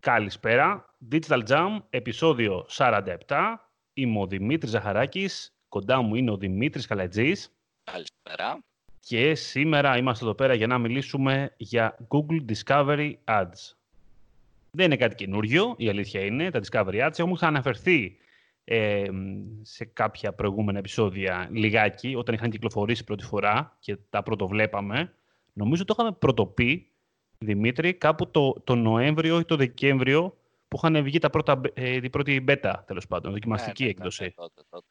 Καλησπέρα. Digital Jam, επεισόδιο 47. Είμαι ο Δημήτρης Ζαχαράκης. Κοντά μου είναι ο Δημήτρης Καλατζής. Καλησπέρα. Και σήμερα είμαστε εδώ πέρα για να μιλήσουμε για Google Discovery Ads. Δεν είναι κάτι καινούριο, η αλήθεια είναι. Τα Discovery Ads έχουν αναφερθεί ε, σε κάποια προηγούμενα επεισόδια λιγάκι, όταν είχαν κυκλοφορήσει πρώτη φορά και τα πρωτοβλέπαμε. Νομίζω το είχαμε πρωτοπεί Δημήτρη, κάπου το, το Νοέμβριο ή το Δεκέμβριο που είχαν βγει τα πρώτα, ε, η πρώτη μπέτα, τέλος πάντων, δοκιμαστική Ναι, ναι, έκδοση. ναι, τότε, τότε.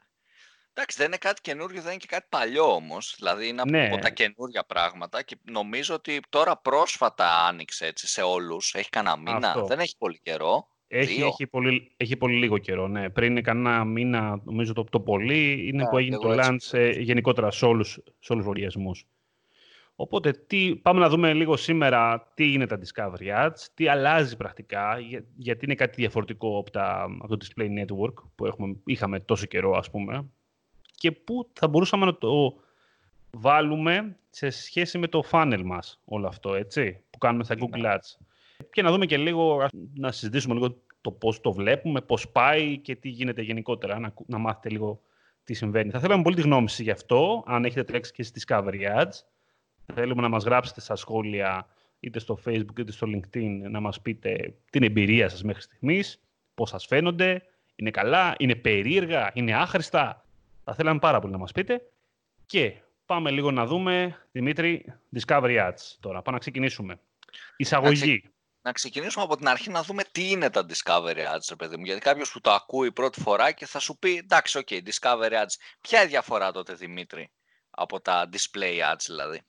Εντάξει, δεν είναι κάτι καινούριο, δεν είναι και κάτι παλιό όμως. Δηλαδή είναι Ναι. από τα καινούργια πράγματα και νομίζω ότι τώρα πρόσφατα άνοιξε έτσι σε όλους. Έχει κανένα μήνα, Αυτό. δεν έχει πολύ καιρό; Έχει, Δύο; έχει, πολύ, έχει πολύ λίγο καιρό, ναι. Πριν κανένα μήνα, νομίζω το, το πολύ, είναι Ναι, που έγινε λίγο το έτσι launch πιστεύω. ε, γενικότερα σε όλους, σε όλους τους λογαριασμούς. Οπότε, τι, πάμε να δούμε λίγο σήμερα τι είναι τα Discovery Ads, τι αλλάζει πρακτικά, για- γιατί είναι κάτι διαφορετικό από, τα, από το Display Network που έχουμε, είχαμε τόσο καιρό, ας πούμε, και πού θα μπορούσαμε να το βάλουμε σε σχέση με το funnel μας όλο αυτό, έτσι, που κάνουμε στα Google Ναι. Ads. Και να δούμε και λίγο, ας- να συζητήσουμε λίγο το πώς το βλέπουμε, πώς πάει και τι γίνεται γενικότερα, να, ακου- να μάθετε λίγο τι συμβαίνει. Θα θέλαμε πολύ τη γνώμη σας γι' αυτό, αν έχετε τρέξει και στις Discovery Ads. Θέλουμε να μας γράψετε στα σχόλια, είτε στο Facebook είτε στο LinkedIn, να μας πείτε την εμπειρία σας μέχρι στιγμής, πώς σας φαίνονται, είναι καλά, είναι περίεργα, είναι άχρηστα. Θα θέλαμε πάρα πολύ να μας πείτε. Και πάμε λίγο να δούμε, Δημήτρη, Discovery Ads τώρα. Πάμε να ξεκινήσουμε. Εισαγωγή. Να ξεκινήσουμε από την αρχή να δούμε τι είναι τα Discovery Ads, ρε παιδί μου. Γιατί κάποιος που το ακούει πρώτη φορά και θα σου πει εντάξει, OK, Discovery Ads. Ποια είναι η διαφορά τότε, Δημήτρη, από τα Display Ads δηλαδή;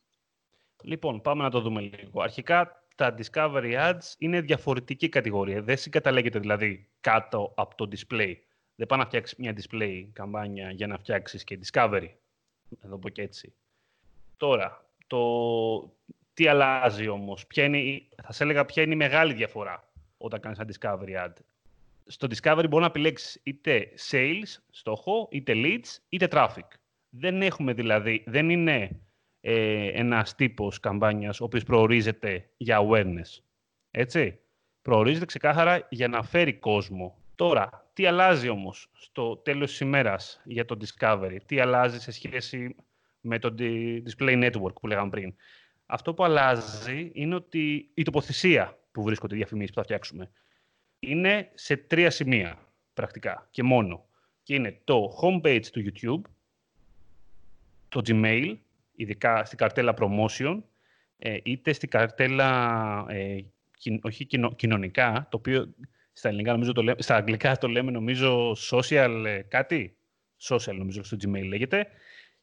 Λοιπόν, πάμε να το δούμε λίγο. Αρχικά, τα Discovery Ads είναι διαφορετική κατηγορία. Δεν συγκαταλέγεται δηλαδή κάτω από το display. Δεν πάει να φτιάξεις μια display καμπάνια για να φτιάξεις και Discovery. Να το πω και έτσι. Τώρα, το τι αλλάζει όμως, ποια είναι, η- θα σε έλεγα ποια είναι η μεγάλη διαφορά όταν κάνεις ένα Discovery Ad; Στο Discovery μπορεί να επιλέξεις είτε sales, στόχο, είτε leads, είτε traffic. Δεν έχουμε δηλαδή, δεν είναι ε, ένας τύπος καμπάνιας ο οποίος προορίζεται για awareness. Έτσι. Προορίζεται ξεκάθαρα για να φέρει κόσμο. Τώρα, τι αλλάζει όμως στο τέλος της ημέρας για το Discovery, τι αλλάζει σε σχέση με το di- Display Network που λέγαμε πριν; Αυτό που αλλάζει είναι ότι η τοποθεσία που βρίσκονται οι διαφημίσεις που θα φτιάξουμε είναι σε τρία σημεία πρακτικά και μόνο. Και είναι το homepage του YouTube, το Gmail, ειδικά στην καρτέλα promotion, ε, είτε στην καρτέλα, ε, κοι- όχι κοινο- κοινωνικά, το οποίο στα, ελληνικά, νομίζω το λέμε, στα αγγλικά το λέμε νομίζω social ε, κάτι, social νομίζω στο Gmail λέγεται,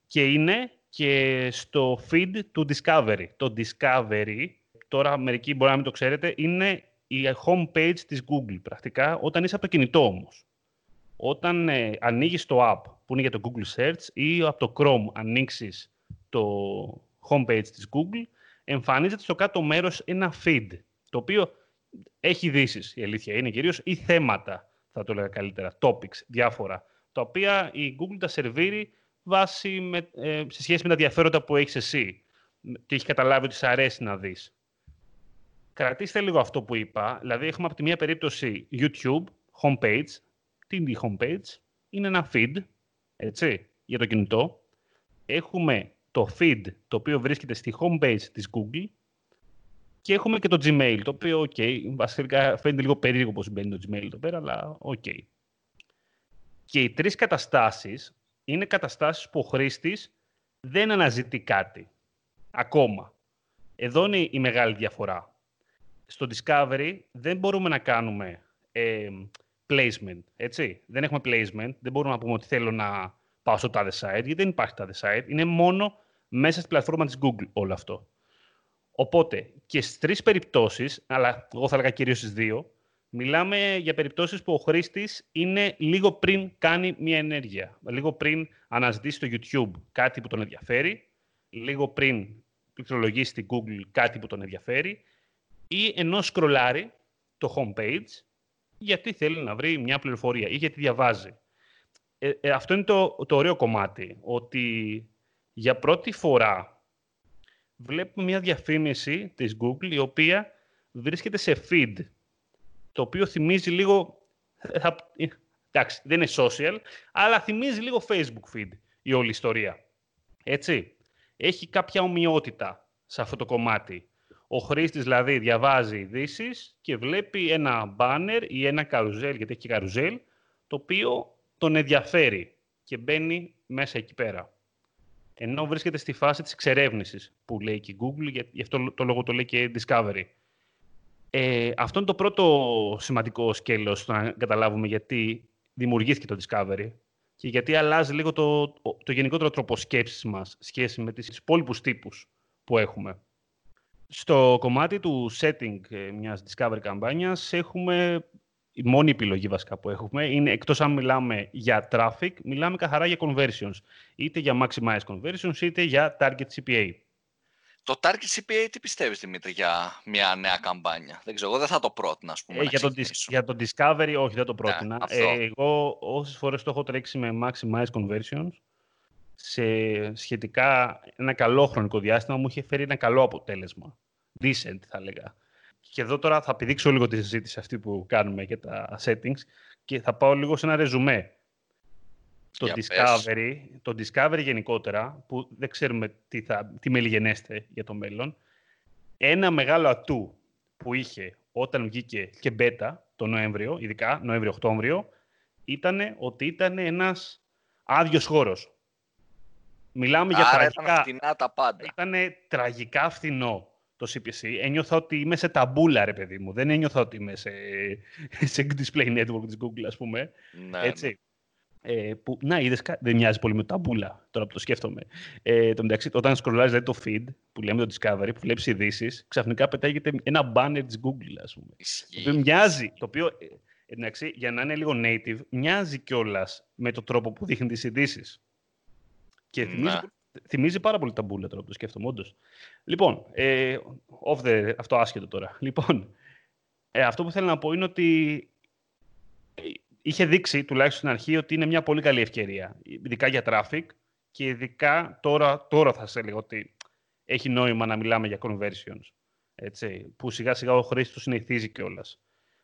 και είναι και στο feed του Discovery. Το Discovery, τώρα μερικοί μπορεί να μην το ξέρετε, είναι η homepage της Google πρακτικά, όταν είσαι από το κινητό όμως. Όταν ε, ανοίγεις το app που είναι για το Google Search ή από το Chrome ανοίξεις το homepage της Google, εμφανίζεται στο κάτω μέρος ένα feed, το οποίο έχει ειδήσεις, η αλήθεια είναι κυρίως, ή θέματα, θα το έλεγα καλύτερα, topics, διάφορα, τα οποία η Google τα σερβίρει βάσει με, ε, σε σχέση με τα ενδιαφέροντα που έχεις εσύ και έχεις καταλάβει ότι σε αρέσει να δεις. Κρατήστε λίγο αυτό που είπα. Δηλαδή, έχουμε από τη μία περίπτωση YouTube, homepage. Τι είναι η homepage? Είναι ένα feed, έτσι, για το κινητό. Έχουμε το feed, το οποίο βρίσκεται στη homepage της Google. Και έχουμε και το Gmail, το οποίο, ok, βασικά φαίνεται λίγο περίεργο πώς μπαίνει το Gmail εδώ πέρα, αλλά ok. Και οι τρεις καταστάσεις είναι καταστάσεις που ο χρήστης δεν αναζητεί κάτι. Ακόμα. Εδώ είναι η μεγάλη διαφορά. Στο Discovery δεν μπορούμε να κάνουμε ε, placement, έτσι. Δεν έχουμε placement, δεν μπορούμε να πούμε ότι θέλω να πάω στο τάδε site, γιατί δεν υπάρχει τάδε site. Είναι μόνο μέσα στη πλατφόρμα της Google όλο αυτό. Οπότε και στις τρεις περιπτώσεις, αλλά εγώ θα έλεγα κυρίως στις δύο, μιλάμε για περιπτώσεις που ο χρήστης είναι λίγο πριν κάνει μια ενέργεια. Λίγο πριν αναζητήσει στο YouTube κάτι που τον ενδιαφέρει, λίγο πριν πληκτρολογήσει στην Google κάτι που τον ενδιαφέρει ή ενώ σκρολάρει το homepage γιατί θέλει να βρει μια πληροφορία ή γιατί διαβάζει. Ε, ε, αυτό είναι το, το ωραίο κομμάτι, ότι για πρώτη φορά βλέπουμε μια διαφήμιση της Google η οποία βρίσκεται σε feed το οποίο θυμίζει λίγο... εντάξει, δεν είναι social, αλλά θυμίζει λίγο Facebook feed η όλη ιστορία. Έτσι. Έχει κάποια ομοιότητα σε αυτό το κομμάτι. Ο χρήστης δηλαδή διαβάζει ειδήσεις και βλέπει ένα banner ή ένα καρουζέλ, γιατί έχει και καρουζέλ, το οποίο τον ενδιαφέρει και μπαίνει μέσα εκεί πέρα. Ενώ βρίσκεται στη φάση της εξερεύνησης που λέει και η Google, γι' αυτό το λόγο το λέει και Discovery. Ε, αυτό είναι το πρώτο σημαντικό σκέλος να καταλάβουμε γιατί δημιουργήθηκε το Discovery και γιατί αλλάζει λίγο το, το γενικότερο τρόπο σκέψης μας σχέση με τις υπόλοιπους τύπους που έχουμε. Στο κομμάτι του setting ε, μιας Discovery καμπάνιας έχουμε η μόνη επιλογή βασικά που έχουμε είναι εκτός αν μιλάμε για traffic, μιλάμε καθαρά για conversions. Είτε για maximize conversions, είτε για target CPA. Το target CPA τι πιστεύεις Δημήτρη για μια νέα καμπάνια; Δεν ξέρω, εγώ δεν θα το πρότεινα ας πούμε. Ε, για, το, για το Discovery όχι δεν το ναι, πρότεινα. ε, εγώ όσες φορές το έχω τρέξει με maximize conversions σε σχετικά ένα καλό χρονικό διάστημα μου είχε φέρει ένα καλό αποτέλεσμα. Decent θα έλεγα. Και εδώ τώρα θα πηδήξω λίγο τη συζήτηση αυτή που κάνουμε για τα settings και θα πάω λίγο σε ένα ρεζουμέ. Το Discovery, το Discovery γενικότερα, που δεν ξέρουμε τι, θα, τι μελιγενέστε για το μέλλον, ένα μεγάλο ατού που είχε όταν βγήκε και beta το Νοέμβριο, ειδικά Νοέμβριο-Οκτώβριο, ήταν ότι ήταν ένας άδειος χώρος. Μιλάμε Άρα για τραγικά... ήταν φθηνά τα πάντα. Ήταν τραγικά φθηνό το CPC, ένιωθα ότι είμαι σε ταμπούλα, ρε παιδί μου. Δεν ένιωθα ότι είμαι σε, σε display network της Google, ας πούμε. Ναι, Έτσι. Ναι. Ε, που, να, είδες, δεν μοιάζει πολύ με το ταμπούλα, τώρα που το σκέφτομαι. Ε, το μεταξύ, όταν σκρολάζεις δηλαδή, το feed, που λέμε το Discovery, που βλέπεις ειδήσεις, ξαφνικά πετάγεται ένα banner της Google, ας πούμε. Το οποίο μοιάζει, το οποίο, ε, εντάξει, για να είναι λίγο native, μοιάζει κιόλας με το τρόπο που δείχνει τις ειδήσεις. Και θυμίζει θυμίζει πάρα πολύ τα μπούλα τώρα που το σκέφτομαι, όντως. Λοιπόν, ε, off the, αυτό άσχετο τώρα. Λοιπόν, ε, αυτό που θέλω να πω είναι ότι ε, είχε δείξει, τουλάχιστον στην αρχή, ότι είναι μια πολύ καλή ευκαιρία. Ειδικά για traffic και ειδικά τώρα, τώρα θα σε έλεγα ότι έχει νόημα να μιλάμε για conversions. Έτσι, που σιγά σιγά ο χρήστη του συνηθίζει κιόλας.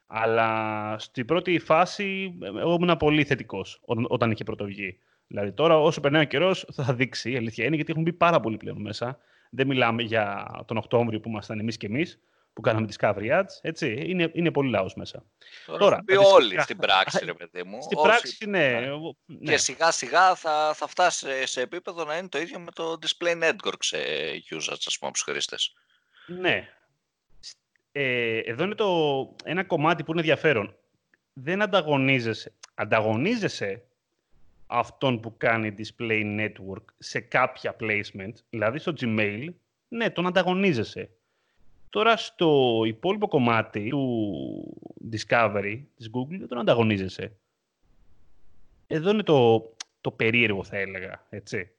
Αλλά στην πρώτη φάση εγώ ήμουν πολύ θετικός όταν είχε πρωτοβγεί. Δηλαδή τώρα, όσο περνάει ο καιρός, θα δείξει. Η αλήθεια είναι γιατί έχουν μπει πάρα πολύ πλέον μέσα. Δεν μιλάμε για τον Οκτώβριο που ήμασταν εμείς και εμείς, που κάναμε Discovery Ads. Έτσι. Είναι, είναι πολύ λαός μέσα. Τώρα, τώρα μπει όλοι στην πράξη, ρε παιδί μου. Στην πράξη, ναι. ναι. Και σιγά σιγά θα, θα φτάσει σε επίπεδο να είναι το ίδιο με το Display Network σε users, ας πούμε, από τους χρήστες. Ναι. Ε, εδώ είναι το, ένα κομμάτι που είναι ενδιαφέρον. Δεν ανταγωνίζεσαι. Ανταγωνίζεσαι αυτόν που κάνει display network σε κάποια placement, δηλαδή στο Gmail, ναι, τον ανταγωνίζεσαι. Τώρα στο υπόλοιπο κομμάτι του Discovery της Google δεν τον ανταγωνίζεσαι. Εδώ είναι το, το περίεργο θα έλεγα, έτσι.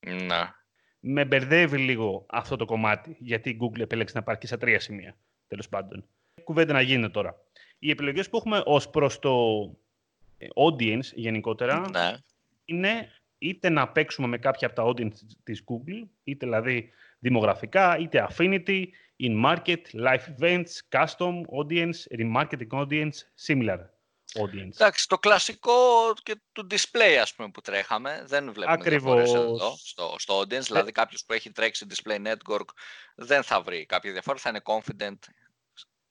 Να. Με μπερδεύει λίγο αυτό το κομμάτι, γιατί η Google επέλεξε να πάρει και σε τρία σημεία, τέλος πάντων. Κουβέντα να γίνεται τώρα. Οι επιλογές που έχουμε ως προς το audience γενικότερα ναι είναι είτε να παίξουμε με κάποια από τα audience της Google, είτε δηλαδή δημογραφικά, είτε affinity, in-market, live events, custom audience, remarketing audience, similar audience. Εντάξει, το κλασικό και του display ας πούμε που τρέχαμε, δεν βλέπουμε Ακριβώς. εδώ στο, στο audience, ε... δηλαδή κάποιος που έχει τρέξει display network δεν θα βρει κάποια διαφορά, θα είναι confident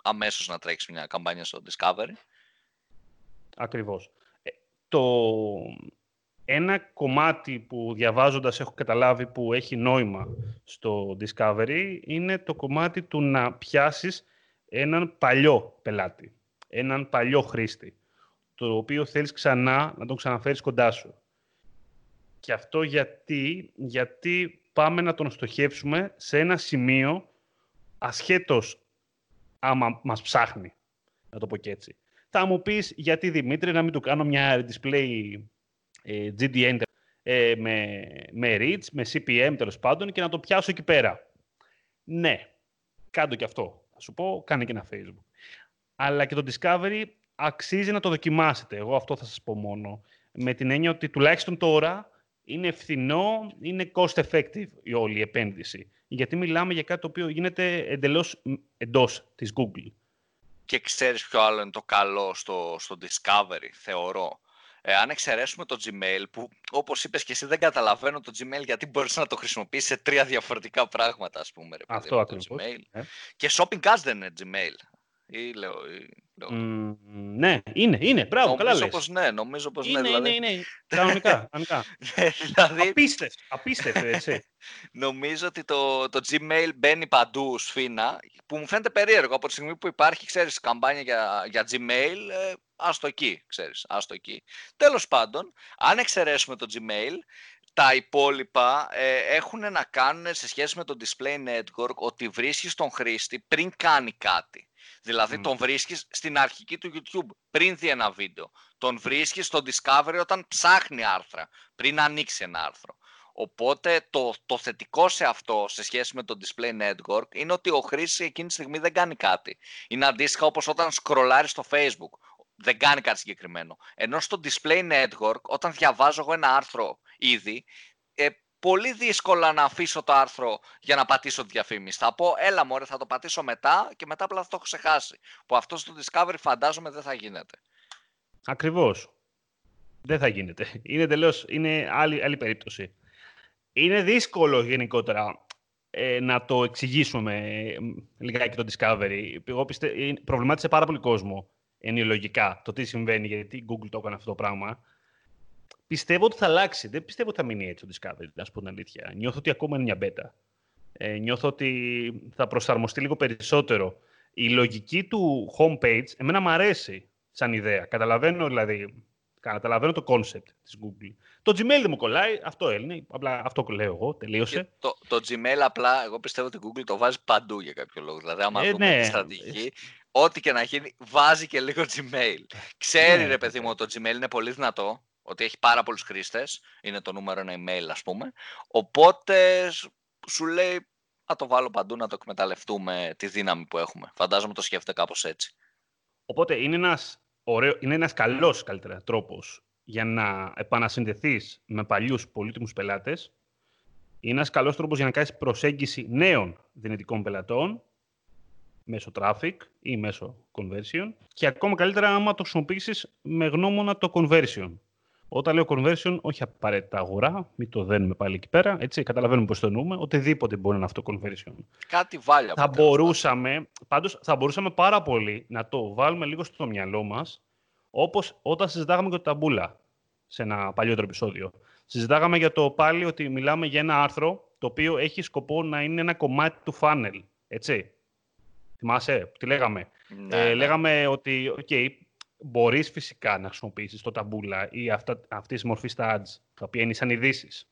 αμέσως να τρέξει μια καμπάνια στο Discovery. Ακριβώς. Ε, το, ένα κομμάτι που διαβάζοντας έχω καταλάβει που έχει νόημα στο Discovery είναι το κομμάτι του να πιάσεις έναν παλιό πελάτη, έναν παλιό χρήστη, το οποίο θέλεις ξανά να τον ξαναφέρεις κοντά σου. Και αυτό γιατί, γιατί πάμε να τον στοχεύσουμε σε ένα σημείο ασχέτως άμα μας ψάχνει, να το πω και έτσι. Θα μου πεις γιατί Δημήτρη να μην του κάνω μια display ε, GDN ε, με, με reach, με CPM τέλος πάντων και να το πιάσω εκεί πέρα. Ναι, κάντο και αυτό. Θα σου πω, κάνε και ένα Facebook. Αλλά και το Discovery αξίζει να το δοκιμάσετε. Εγώ αυτό θα σας πω μόνο. Με την έννοια ότι τουλάχιστον τώρα είναι φθηνό, είναι cost effective η όλη η επένδυση. Γιατί μιλάμε για κάτι το οποίο γίνεται εντελώς εντός της Google. Και ξέρεις ποιο άλλο είναι το καλό στο, στο Discovery, θεωρώ. Ε, αν εξαιρέσουμε το Gmail, που όπως είπες και εσύ δεν καταλαβαίνω το Gmail γιατί μπορείς να το χρησιμοποιήσεις σε τρία διαφορετικά πράγματα, ας πούμε. Ρε, Αυτό ακριβώς. Gmail. Ε. Και Shopping Cards δεν είναι Gmail. Ή λέω, ή λέω. Mm, ναι, είναι, είναι. Μπράβο, καλά λες. Πως ναι, νομίζω πως είναι, ναι. Δηλαδή... Είναι, είναι, κανονικά. κανονικά. ναι, δηλαδή... Απίστευτο, απίστευτο, έτσι. νομίζω ότι το, το Gmail μπαίνει παντού σφίνα, που μου φαίνεται περίεργο. Από τη στιγμή που υπάρχει, ξέρεις, καμπάνια για, για Gmail, ε, άστο εκεί, ξέρεις, άστο εκεί. Τέλος πάντων, αν εξαιρέσουμε το Gmail, τα υπόλοιπα ε, έχουν να κάνουν σε σχέση με το Display Network ότι βρίσκεις τον χρήστη πριν κάνει κάτι. Δηλαδή τον βρίσκεις στην αρχική του YouTube πριν δει ένα βίντεο. Τον βρίσκεις στο Discovery όταν ψάχνει άρθρα, πριν ανοίξει ένα άρθρο. Οπότε το, το θετικό σε αυτό, σε σχέση με το Display Network, είναι ότι ο χρήστης εκείνη τη στιγμή δεν κάνει κάτι. Είναι αντίστοιχα όπως όταν σκρολάρεις στο Facebook. Δεν κάνει κάτι συγκεκριμένο. Ενώ στο Display Network, όταν διαβάζω εγώ ένα άρθρο ήδη, ε, πολύ δύσκολα να αφήσω το άρθρο για να πατήσω τη διαφήμιση. Θα πω, έλα μωρέ, θα το πατήσω μετά και μετά απλά θα το έχω ξεχάσει. Που αυτός στο Discovery φαντάζομαι δεν θα γίνεται. Ακριβώς. Δεν θα γίνεται. Είναι τελείως, είναι άλλη, άλλη περίπτωση. Είναι δύσκολο γενικότερα ε, να το εξηγήσουμε ε, λιγάκι το Discovery. Εγώ πιστε, προβλημάτισε πάρα πολύ κόσμο ενοιολογικά το τι συμβαίνει, γιατί η Google το έκανε αυτό το πράγμα. Πιστεύω ότι θα αλλάξει. Δεν πιστεύω ότι θα μείνει έτσι το Discovery, να σου πω την αλήθεια. Νιώθω ότι ακόμα είναι μια beta. Ε, νιώθω ότι θα προσαρμοστεί λίγο περισσότερο. Η λογική του homepage, εμένα μου αρέσει σαν ιδέα. Καταλαβαίνω δηλαδή, καταλαβαίνω το concept της Google. Το Gmail δεν μου κολλάει, αυτό είναι, απλά αυτό λέω εγώ, τελείωσε. το, το Gmail απλά, εγώ πιστεύω ότι η Google το βάζει παντού για κάποιο λόγο. Δηλαδή, άμα ε, δούμε ναι. τη στρατηγική, ό,τι και να γίνει, βάζει και λίγο Gmail. Ξέρει, ναι, ρε παιδί μου, ότι το Gmail είναι πολύ δυνατό, ότι έχει πάρα πολλούς χρήστες, είναι το νούμερο ένα email ας πούμε, οπότε σου λέει να το βάλω παντού να το εκμεταλλευτούμε τη δύναμη που έχουμε. Φαντάζομαι το σκέφτεται κάπως έτσι. Οπότε είναι ένας, ωραίο, είναι ένας καλός καλύτερα τρόπος για να επανασυνδεθείς με παλιούς πολύτιμους πελάτες. Είναι ένας καλός τρόπος για να κάνεις προσέγγιση νέων δυνητικών πελατών μέσω traffic ή μέσω conversion και ακόμα καλύτερα άμα το χρησιμοποιήσεις με γνώμονα το conversion. Όταν λέω conversion, όχι απαραίτητα αγορά, μην το δένουμε πάλι εκεί πέρα, έτσι, καταλαβαίνουμε πώς το εννοούμε, οτιδήποτε μπορεί να είναι αυτό conversion. Κάτι βάλει Θα μπορούσαμε, πάντως θα μπορούσαμε πάρα πολύ να το βάλουμε λίγο στο μυαλό μας, όπως όταν συζητάγαμε για το ταμπούλα σε ένα παλιότερο επεισόδιο. Συζητάγαμε για το πάλι ότι μιλάμε για ένα άρθρο το οποίο έχει σκοπό να είναι ένα κομμάτι του funnel, έτσι. Θυμάσαι, τι λέγαμε. Ναι, ε, ναι. Λέγαμε ότι, okay, μπορείς φυσικά να χρησιμοποιήσεις το ταμπούλα ή αυτά, αυτή τη μορφή στα ads, τα οποία είναι σαν ειδήσεις,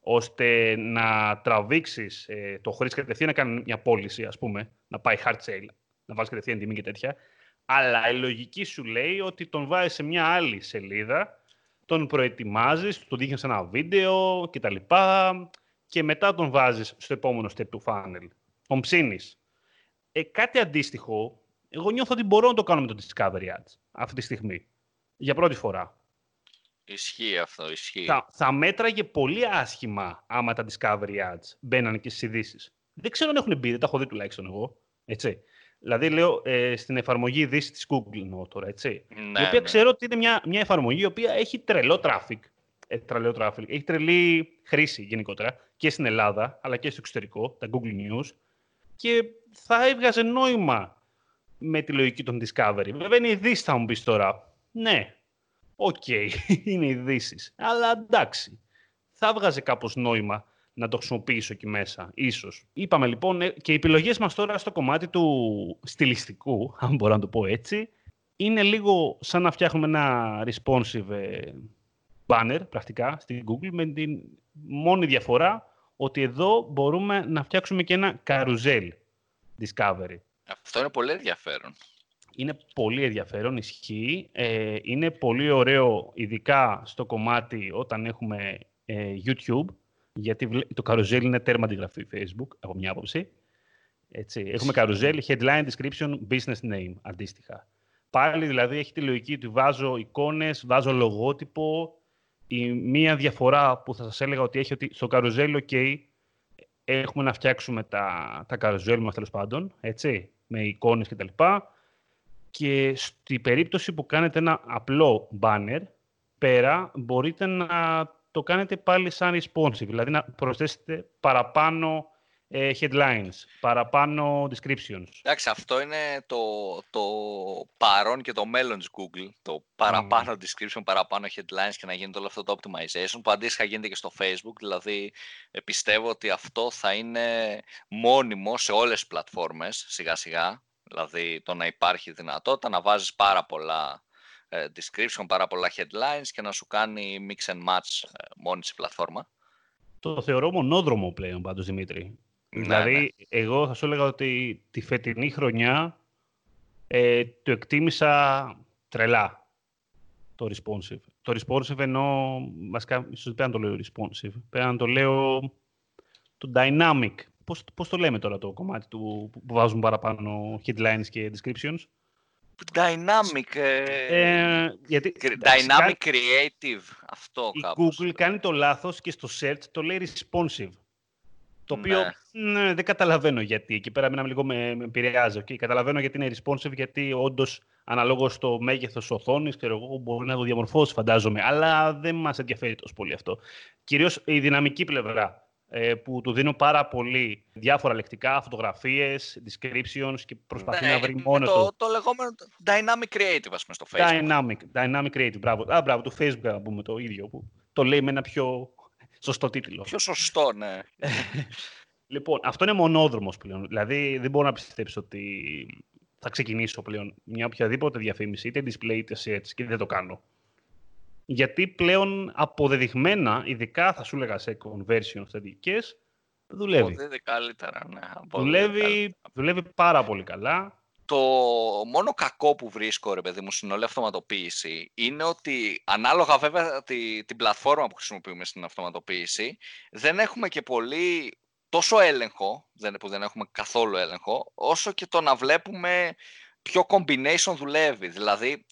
ώστε να τραβήξεις ε, το χρήστη κατευθείαν να κάνει μια πώληση, ας πούμε, να πάει hard sale, να βάλεις κατευθείαν τιμή και τέτοια. Αλλά η λογική σου λέει ότι τον βάζεις σε μια άλλη σελίδα, τον προετοιμάζεις, τον δείχνεις ένα βίντεο κτλ. Και μετά τον βάζεις στο επόμενο step του funnel. Τον ψήνεις. Ε, κάτι αντίστοιχο εγώ νιώθω ότι μπορώ να το κάνω με το Discovery Ads αυτή τη στιγμή. Για πρώτη φορά. Ισχύει αυτό, ισχύει. Θα, θα μέτραγε πολύ άσχημα άμα τα Discovery Ads μπαίνανε και στις ειδήσεις. Δεν ξέρω αν έχουν μπει, δεν τα έχω δει τουλάχιστον εγώ. Έτσι. Δηλαδή, λέω ε, στην εφαρμογή ειδήσεις της Google εννοώ τώρα, έτσι. Ναι, η οποία ναι. ξέρω ότι είναι μια, μια εφαρμογή η οποία έχει τρελό traffic. Ε, τρελό traffic. Έχει τρελή χρήση γενικότερα και στην Ελλάδα, αλλά και στο εξωτερικό, τα Google News. Και θα έβγαζε νόημα με τη λογική των Discovery. Βέβαια είναι ειδήσεις, θα μου πεις τώρα. Ναι, OK, okay, είναι ειδήσεις. Αλλά εντάξει, θα βγάζει κάπως νόημα να το χρησιμοποιήσω εκεί μέσα, ίσως. Είπαμε λοιπόν, ε, και οι επιλογές μας τώρα στο κομμάτι του στιλιστικού, αν μπορώ να το πω έτσι, είναι λίγο σαν να φτιάχνουμε ένα responsive ε, banner, πρακτικά, στην Google, με την μόνη διαφορά ότι εδώ μπορούμε να φτιάξουμε και ένα carousel discovery. Αυτό είναι πολύ ενδιαφέρον. Είναι πολύ ενδιαφέρον, ισχύει. Ε, είναι πολύ ωραίο, ειδικά στο κομμάτι όταν έχουμε ε, YouTube, γιατί το καρουζέλ είναι τέρμα αντιγραφή Facebook, από μια άποψη. Έτσι. Έχουμε καρουζέλ, headline, description, business name, αντίστοιχα. Πάλι δηλαδή έχει τη λογική ότι βάζω εικόνες, βάζω λογότυπο. Η μία διαφορά που θα σας έλεγα ότι έχει ότι στο καρουζέλ, ok, έχουμε να φτιάξουμε τα, τα καρουζέλ μας τέλος πάντων, έτσι με εικόνες κτλ. Και στη περίπτωση που κάνετε ένα απλό banner, πέρα μπορείτε να το κάνετε πάλι σαν responsive, δηλαδή να προσθέσετε παραπάνω ε, headlines, παραπάνω descriptions. Εντάξει, αυτό είναι το, το παρόν και το μέλλον της Google. Το παραπάνω description, παραπάνω headlines και να γίνεται όλο αυτό το optimization που αντίστοιχα γίνεται και στο Facebook. Δηλαδή, ε, πιστεύω ότι αυτό θα είναι μόνιμο σε όλες τις πλατφόρμες σιγά σιγά. Δηλαδή, το να υπάρχει δυνατότητα να βάζεις πάρα πολλά ε, description, πάρα πολλά headlines και να σου κάνει mix and match μόνη στη πλατφόρμα. Το θεωρώ μονόδρομο πλέον πάντως, Δημήτρη. Ναι, δηλαδή, ναι. εγώ θα σου έλεγα ότι τη φετινή χρονιά ε, το εκτίμησα τρελά το responsive. Το responsive εννοώ, βασικά, ίσως δεν το λέω responsive, πρέπει να το λέω το dynamic. Πώς, πώς το λέμε τώρα το κομμάτι του, που βάζουν παραπάνω headlines και descriptions; Dynamic. Ε, ε γιατί, dynamic creative. Αυτό η Google κάνει το λάθος και στο search το λέει responsive. Το οποίο ναι. ναι. δεν καταλαβαίνω γιατί. Εκεί πέρα μείναμε λίγο με, με επηρεάζει. Okay. Καταλαβαίνω γιατί είναι responsive, γιατί όντως αναλόγως στο μέγεθος οθόνης, ξέρω εγώ, μπορεί να το διαμορφώσει, φαντάζομαι. Αλλά δεν μας ενδιαφέρει τόσο πολύ αυτό. Κυρίως η δυναμική πλευρά ε, που του δίνω πάρα πολύ διάφορα λεκτικά, φωτογραφίες, descriptions και προσπαθεί ναι, να βρει μόνος το, το λεγόμενο dynamic creative, ας πούμε, στο Facebook. Dynamic, dynamic creative, μπράβο. Α, μπράβο, το Facebook, να πούμε το ίδιο, που το λέει με ένα πιο Σωστό τίτλο. Πιο σωστό, ναι. λοιπόν, αυτό είναι μονόδρομος πλέον. Δηλαδή, δεν μπορώ να πιστέψω ότι θα ξεκινήσω πλέον μια οποιαδήποτε διαφήμιση, είτε display είτε search, και δεν το κάνω. Γιατί πλέον αποδεδειγμένα, ειδικά θα σου έλεγα σε conversion θετικέ, δουλεύει. Αποδίδει καλύτερα, ναι. δουλεύει, δουλεύει πάρα πολύ καλά. Το μόνο κακό που βρίσκω, ρε παιδί μου, στην όλη αυτοματοποίηση είναι ότι ανάλογα βέβαια τη, την πλατφόρμα που χρησιμοποιούμε στην αυτοματοποίηση δεν έχουμε και πολύ τόσο έλεγχο, που δεν έχουμε καθόλου έλεγχο, όσο και το να βλέπουμε ποιο combination δουλεύει. Δηλαδή,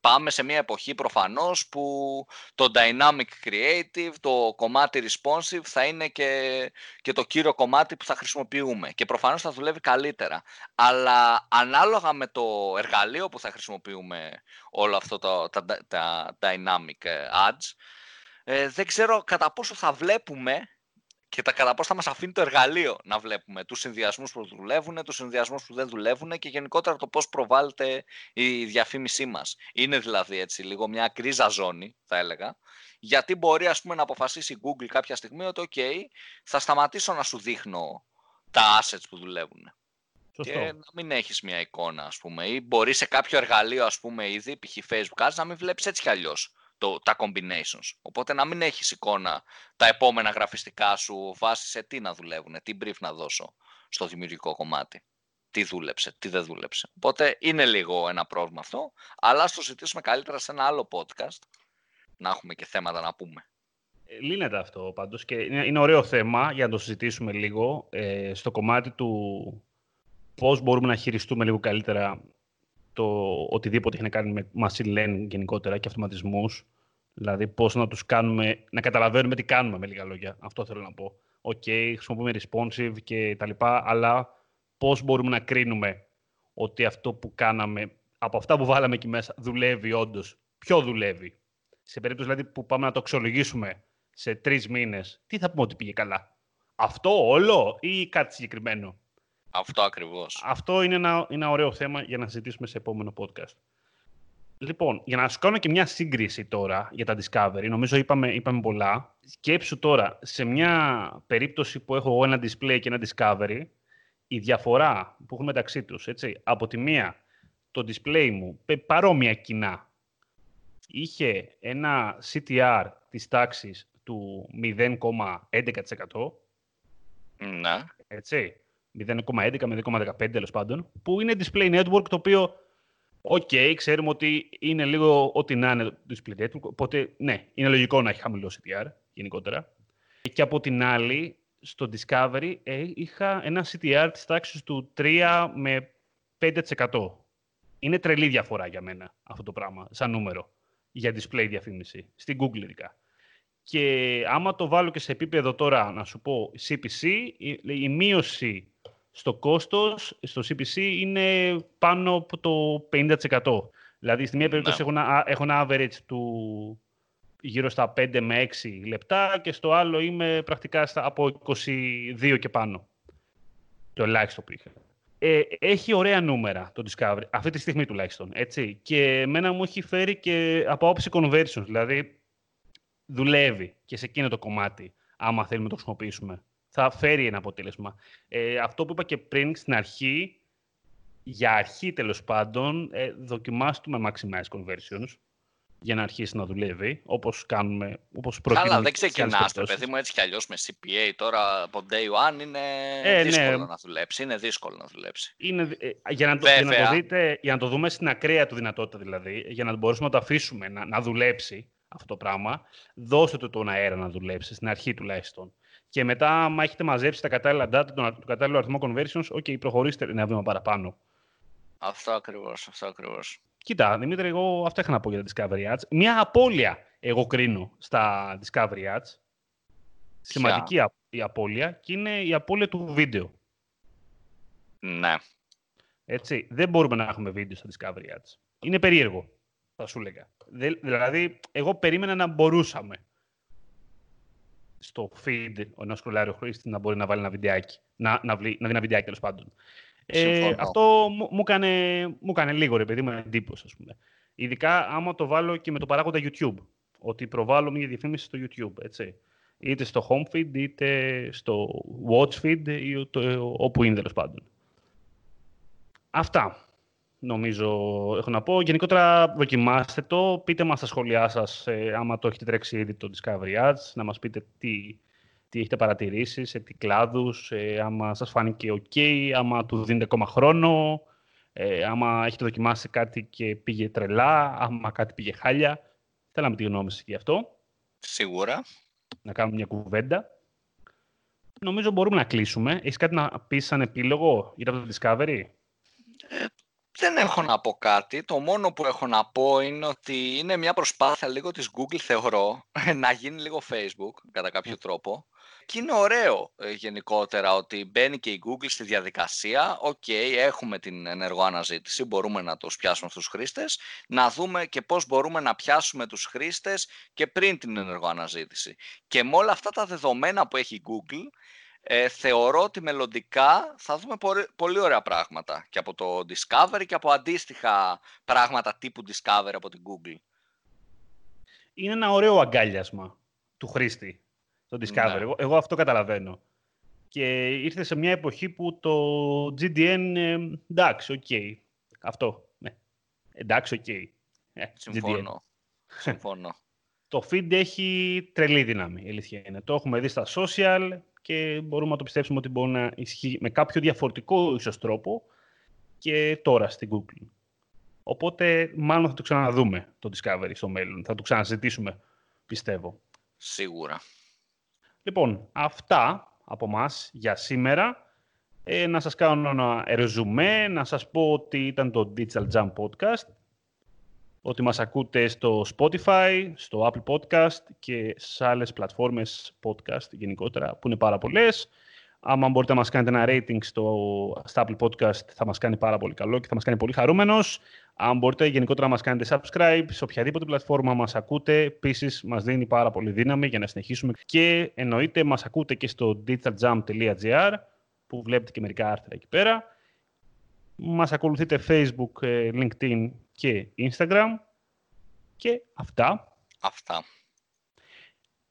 πάμε σε μια εποχή προφανώς που το dynamic creative, το κομμάτι responsive θα είναι και, και το κύριο κομμάτι που θα χρησιμοποιούμε και προφανώς θα δουλεύει καλύτερα. Αλλά ανάλογα με το εργαλείο που θα χρησιμοποιούμε όλο αυτό το, τα, τα dynamic ε, ads, ε, δεν ξέρω κατά πόσο θα βλέπουμε και τα κατά πώς θα μας αφήνει το εργαλείο να βλέπουμε τους συνδυασμούς που δουλεύουν, τους συνδυασμούς που δεν δουλεύουν και γενικότερα το πώς προβάλλεται η διαφήμισή μας. Είναι δηλαδή έτσι λίγο μια κρίζα ζώνη, θα έλεγα, γιατί μπορεί ας πούμε να αποφασίσει η Google κάποια στιγμή ότι ok, θα σταματήσω να σου δείχνω τα assets που δουλεύουν. Σωστό. Και να μην έχεις μια εικόνα, ας πούμε, ή μπορεί σε κάποιο εργαλείο, ας πούμε, ήδη, π.χ. Facebook Ads, να μην βλέπεις έτσι κι αλλιώς το, τα combinations. Οπότε να μην έχεις εικόνα τα επόμενα γραφιστικά σου βάσει σε τι να δουλεύουν, τι brief να δώσω στο δημιουργικό κομμάτι. Τι δούλεψε, τι δεν δούλεψε. Οπότε είναι λίγο ένα πρόβλημα αυτό, αλλά ας το συζητήσουμε καλύτερα σε ένα άλλο podcast, να έχουμε και θέματα να πούμε. Ε, λύνεται αυτό πάντως και είναι, ωραίο θέμα για να το συζητήσουμε λίγο ε, στο κομμάτι του πώς μπορούμε να χειριστούμε λίγο καλύτερα το οτιδήποτε έχει να κάνει με machine learning γενικότερα και αυτοματισμούς. Δηλαδή πώς να τους κάνουμε, να καταλαβαίνουμε τι κάνουμε με λίγα λόγια. Αυτό θέλω να πω. OK, okay, χρησιμοποιούμε responsive και τα λοιπά, αλλά πώς μπορούμε να κρίνουμε ότι αυτό που κάναμε, από αυτά που βάλαμε εκεί μέσα, δουλεύει όντως. Ποιο δουλεύει; Σε περίπτωση δηλαδή που πάμε να το αξιολογήσουμε σε τρεις μήνες, τι θα πούμε ότι πήγε καλά; Αυτό όλο ή κάτι συγκεκριμένο; Αυτό ακριβώς. Αυτό είναι ένα, ένα ωραίο θέμα για να συζητήσουμε σε επόμενο podcast. Λοιπόν, για να σου κάνω και μια σύγκριση τώρα για τα Discovery, νομίζω είπαμε, είπαμε πολλά. Σκέψου τώρα, σε μια περίπτωση που έχω εγώ ένα display και ένα Discovery, η διαφορά που έχουν μεταξύ τους, έτσι, από τη μία, το display μου, παρόμοια κοινά, είχε ένα CTR της τάξης του 0,11%. Να. Έτσι. 0,11 με 2,15 τέλος πάντων, που είναι display network το οποίο, OK, okay, ξέρουμε ότι είναι λίγο ό,τι να είναι το display network, οπότε ναι, είναι λογικό να έχει χαμηλό CTR γενικότερα. Και από την άλλη, στο Discovery ε, είχα ένα CTR της τάξης του 3 με 5%. Είναι τρελή διαφορά για μένα αυτό το πράγμα, σαν νούμερο, για display διαφήμιση, στην Google ειδικά. Και άμα το βάλω και σε επίπεδο τώρα, να σου πω, CPC, η, η μείωση στο κόστος, στο CPC, είναι πάνω από το 50%. Δηλαδή, στη μία περίπτωση ναι. έχω, ένα, έχω ένα average του γύρω στα 5 με 6 λεπτά και στο άλλο είμαι πρακτικά στα, από 22 και πάνω. Το ελάχιστο που είχα. Ε, έχει ωραία νούμερα το Discovery, αυτή τη στιγμή τουλάχιστον. Έτσι. Και εμένα μου έχει φέρει και από άποψη conversions, δηλαδή δουλεύει και σε εκείνο το κομμάτι, άμα θέλουμε να το χρησιμοποιήσουμε. Θα φέρει ένα αποτέλεσμα. Ε, αυτό που είπα και πριν στην αρχή, για αρχή τέλος πάντων, ε, δοκιμάστε με maximize conversions για να αρχίσει να δουλεύει, όπως κάνουμε, όπως Καλά, δεν ξεκινάς, παιδί μου, έτσι κι αλλιώς με CPA τώρα από day one είναι ε, ναι. δύσκολο να δουλέψει. Είναι δύσκολο να δουλέψει. Είναι, ε, για, να το, για, να το δείτε, για να το δούμε στην ακραία του δυνατότητα δηλαδή, για να μπορέσουμε να το αφήσουμε να, να δουλέψει αυτό το πράγμα, δώστε του τον αέρα να δουλέψει, στην αρχή τουλάχιστον. Και μετά, άμα έχετε μαζέψει τα κατάλληλα data, τον, κατάλληλο αριθμό conversions, ok, προχωρήστε ένα βήμα παραπάνω. Αυτό ακριβώς, αυτό ακριβώς. Κοίτα, Δημήτρη, εγώ αυτό είχα να πω για τα Discovery Ads. Μια απώλεια εγώ κρίνω στα Discovery Ads. Σημαντική η απώλεια και είναι η απώλεια του βίντεο. Ναι. Έτσι, δεν μπορούμε να έχουμε βίντεο στα Discovery Ads. Είναι περίεργο, θα σου έλεγα. Δηλαδή, εγώ περίμενα να μπορούσαμε στο feed ο σκρολάρει ο χρήστη να μπορεί να βάλει ένα βιντεάκι. Να, να, να δει ένα βιντεάκι τέλος πάντων. Ε, αυτό μου, μου, έκανε, μου έκανε λίγο ρε παιδί μου εντύπωση, ας πούμε. Ειδικά άμα το βάλω και με το παράγοντα YouTube. Ότι προβάλλω μια διαφήμιση στο YouTube, έτσι. Είτε στο home feed, είτε στο watch feed, ή το, όπου είναι τέλος πάντων. Αυτά νομίζω έχω να πω. Γενικότερα δοκιμάστε το, πείτε μας στα σχόλιά σας ε, άμα το έχετε τρέξει ήδη το Discovery Ads, να μας πείτε τι, τι έχετε παρατηρήσει, σε τι κλάδους, ε, άμα σας φάνηκε ok, άμα του δίνετε ακόμα χρόνο, ε, άμα έχετε δοκιμάσει κάτι και πήγε τρελά, άμα κάτι πήγε χάλια. Θέλαμε τη γνώμη σας γι' αυτό. Σίγουρα. Να κάνουμε μια κουβέντα. Νομίζω μπορούμε να κλείσουμε. Έχεις κάτι να πεις σαν επίλογο για το Discovery? Ε, δεν έχω να πω κάτι. Το μόνο που έχω να πω είναι ότι είναι μια προσπάθεια λίγο της Google, θεωρώ, να γίνει λίγο Facebook, κατά κάποιο τρόπο. Και είναι ωραίο ε, γενικότερα ότι μπαίνει και η Google στη διαδικασία. Οκ, έχουμε την ενεργό αναζήτηση, μπορούμε να τους πιάσουμε αυτούς τους χρήστες. Να δούμε και πώς μπορούμε να πιάσουμε τους χρήστες και πριν την ενεργό αναζήτηση. Και με όλα αυτά τα δεδομένα που έχει η Google, ε, θεωρώ ότι μελλοντικά θα δούμε πολύ, ωραία πράγματα και από το Discovery και από αντίστοιχα πράγματα τύπου Discovery από την Google. Είναι ένα ωραίο αγκάλιασμα του χρήστη το Discovery. Ναι. Εγώ, αυτό καταλαβαίνω. Και ήρθε σε μια εποχή που το GDN, ε, εντάξει, OK. Okay. Αυτό, ναι. Εντάξει, OK. Okay. Ε, Συμφωνώ. Συμφωνώ. το feed έχει τρελή δύναμη, η αλήθεια είναι. Το έχουμε δει στα social, και μπορούμε να το πιστέψουμε ότι μπορεί να ισχύει με κάποιο διαφορετικό ίσως τρόπο και τώρα στην Google. Οπότε μάλλον θα το ξαναδούμε το Discovery στο μέλλον. Θα το ξαναζητήσουμε, πιστεύω. Σίγουρα. Λοιπόν, αυτά από μας για σήμερα. Ε, να σας κάνω ένα ρεζουμέ, να σας πω ότι ήταν το Digital Jump Podcast ότι μας ακούτε στο Spotify, στο Apple Podcast και σε άλλες πλατφόρμες podcast γενικότερα, που είναι πάρα πολλές. Άμα μπορείτε να μας κάνετε ένα rating στο, στο Apple Podcast θα μας κάνει πάρα πολύ καλό και θα μας κάνει πολύ χαρούμενος. Αν μπορείτε γενικότερα να μας κάνετε subscribe σε οποιαδήποτε πλατφόρμα μας ακούτε, επίσης μας δίνει πάρα πολύ δύναμη για να συνεχίσουμε. Και εννοείται μας ακούτε και στο digitaljump.gr που βλέπετε και μερικά άρθρα εκεί πέρα. Μας ακολουθείτε Facebook, ε, LinkedIn και Instagram. Και αυτά. Αυτά.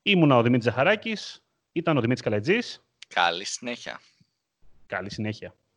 Ήμουνα ο Δημήτρης Ζαχαράκης, ήταν ο Δημήτρης Καλετζής. Καλή συνέχεια. Καλή συνέχεια.